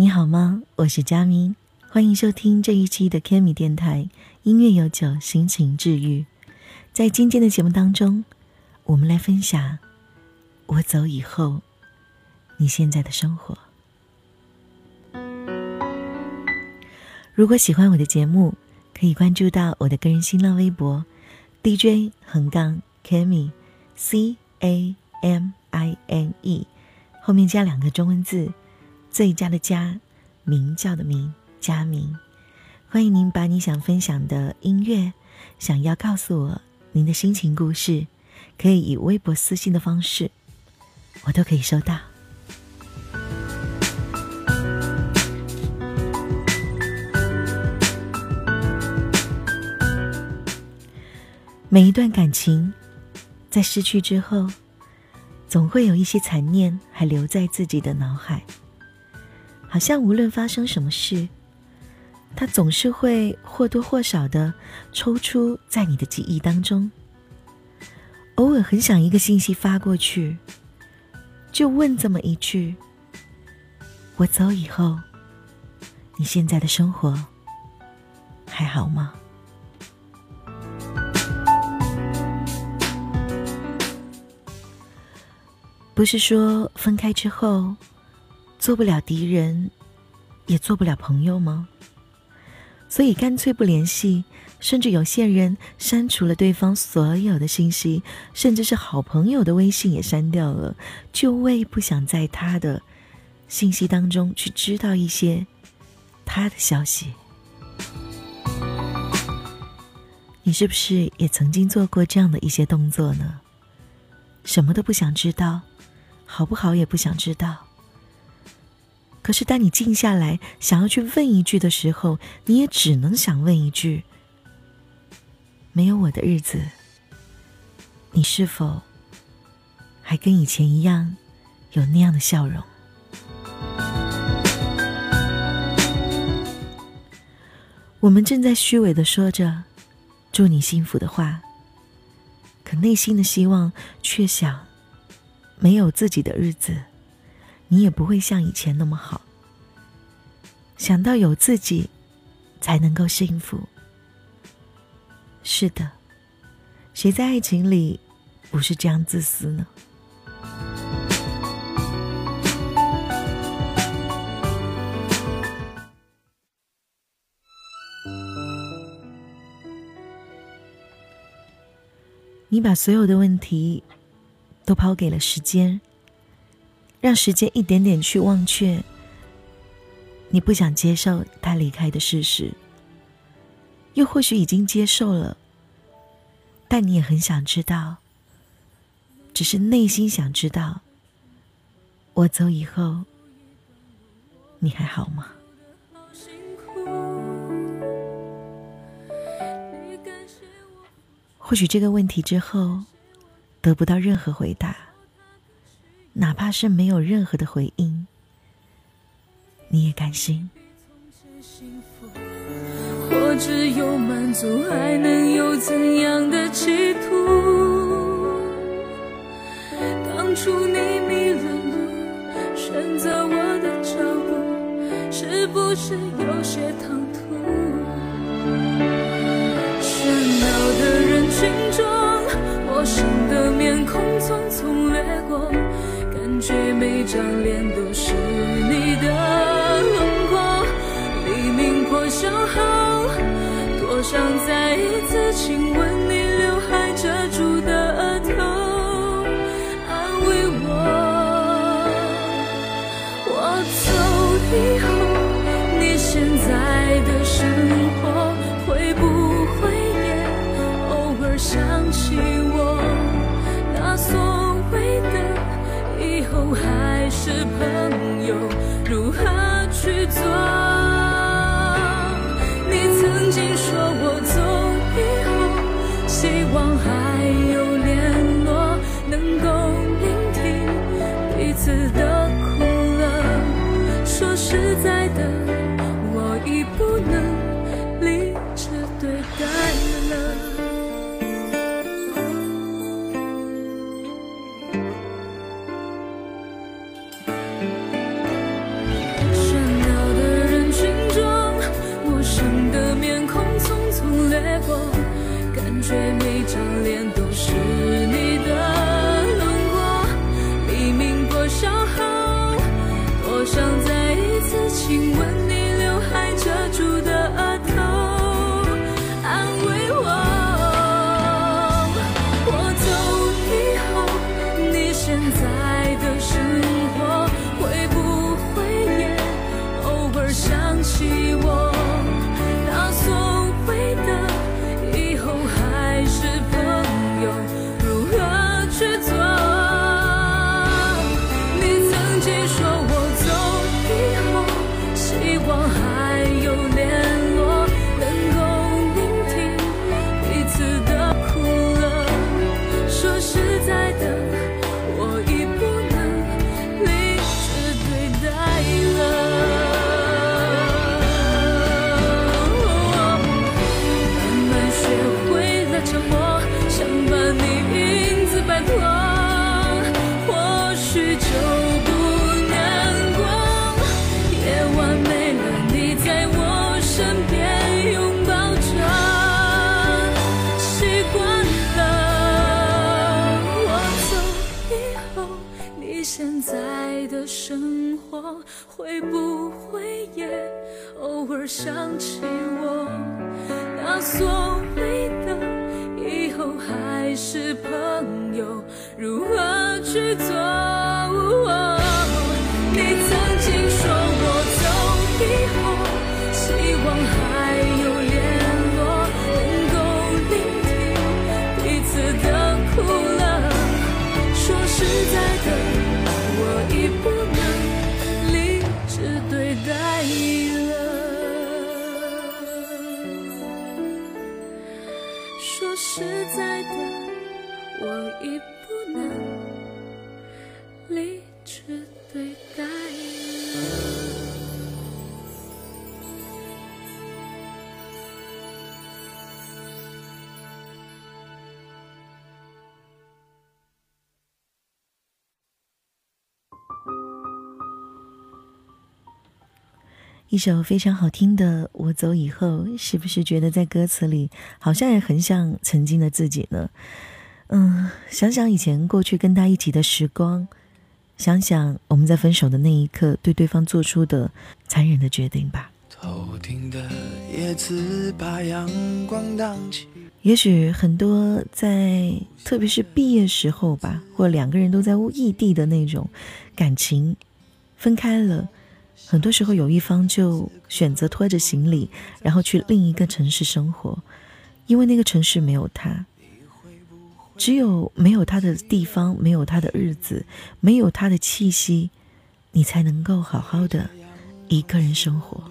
你好吗？我是佳明，欢迎收听这一期的 Kimi 电台音乐有酒，心情治愈。在今天的节目当中，我们来分享我走以后你现在的生活。如果喜欢我的节目，可以关注到我的个人新浪微博 DJ 横杠 Kimi C A M I N E，后面加两个中文字“最佳的佳”，名叫的名，佳名。欢迎您把你想分享的音乐，想要告诉我您的心情故事，可以以微博私信的方式，我都可以收到。每一段感情，在失去之后，总会有一些残念还留在自己的脑海。好像无论发生什么事，它总是会或多或少的抽出在你的记忆当中。偶尔很想一个信息发过去，就问这么一句：“我走以后，你现在的生活还好吗？”不是说分开之后做不了敌人，也做不了朋友吗？所以干脆不联系，甚至有些人删除了对方所有的信息，甚至是好朋友的微信也删掉了，就为不想在他的信息当中去知道一些他的消息。你是不是也曾经做过这样的一些动作呢？什么都不想知道。好不好也不想知道。可是当你静下来想要去问一句的时候，你也只能想问一句：没有我的日子，你是否还跟以前一样有那样的笑容？我们正在虚伪的说着祝你幸福的话，可内心的希望却想。没有自己的日子，你也不会像以前那么好。想到有自己，才能够幸福。是的，谁在爱情里不是这样自私呢？你把所有的问题。都抛给了时间，让时间一点点去忘却。你不想接受他离开的事实，又或许已经接受了，但你也很想知道，只是内心想知道，我走以后，你还好吗？或许这个问题之后。得不到任何回答，哪怕是没有任何的回应，你也甘心。或只有满足，还能有怎样的企图？当初你迷了路，选择我的脚步，是不是有些唐突？张脸都是你。你现在的生活会不会也偶尔想起我？那所谓的以后还是朋友，如何去做？你曾经说我走以后，一首非常好听的《我走以后》，是不是觉得在歌词里好像也很像曾经的自己呢？嗯，想想以前过去跟他一起的时光，想想我们在分手的那一刻对对方做出的残忍的决定吧。头顶的叶子把阳光荡起，也许很多在特别是毕业时候吧，或两个人都在异地的那种感情分开了。很多时候，有一方就选择拖着行李，然后去另一个城市生活，因为那个城市没有他，只有没有他的地方，没有他的日子，没有他的气息，你才能够好好的一个人生活。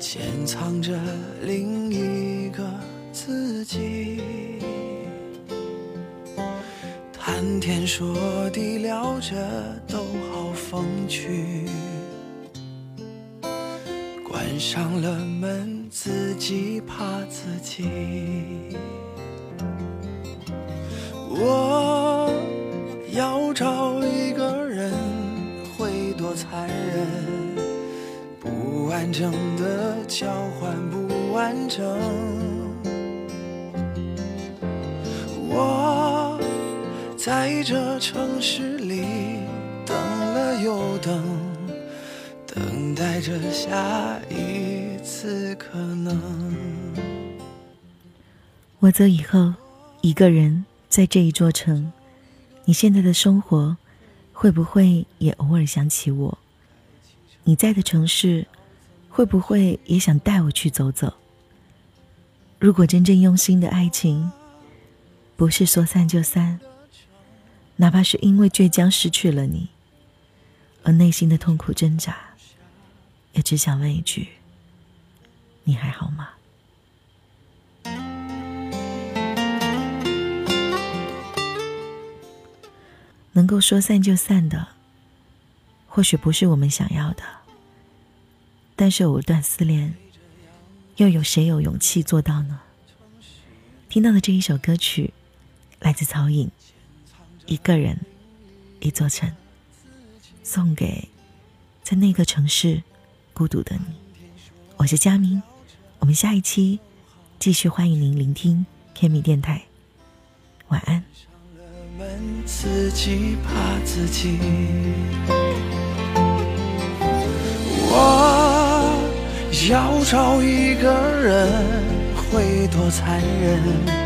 潜藏着另一个自己。谈天说地聊着都好风趣，关上了门自己怕自己。我要找一个人会多残忍，不完整的交换不完整。我。在这城市里等了又等，等待着下一次可能。我走以后，一个人在这一座城，你现在的生活会不会也偶尔想起我？你在的城市会不会也想带我去走走？如果真正用心的爱情，不是说散就散。哪怕是因为倔强失去了你，而内心的痛苦挣扎，也只想问一句：你还好吗？能够说散就散的，或许不是我们想要的，但是藕断丝连，又有谁有勇气做到呢？听到的这一首歌曲，来自曹颖。一个人，一座城，送给在那个城市孤独的你。我是佳明，我们。下一期继续欢迎您聆听 K 米电台。晚安。自己怕自己，我要找一个人会多残忍，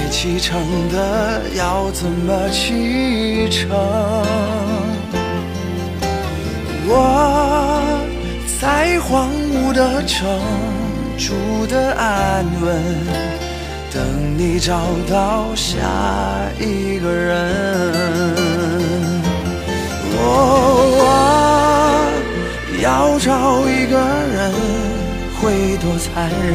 该启程的要怎么启程？我在荒芜的城住的安稳。等你找到下一个人，我要找一个人会多残忍，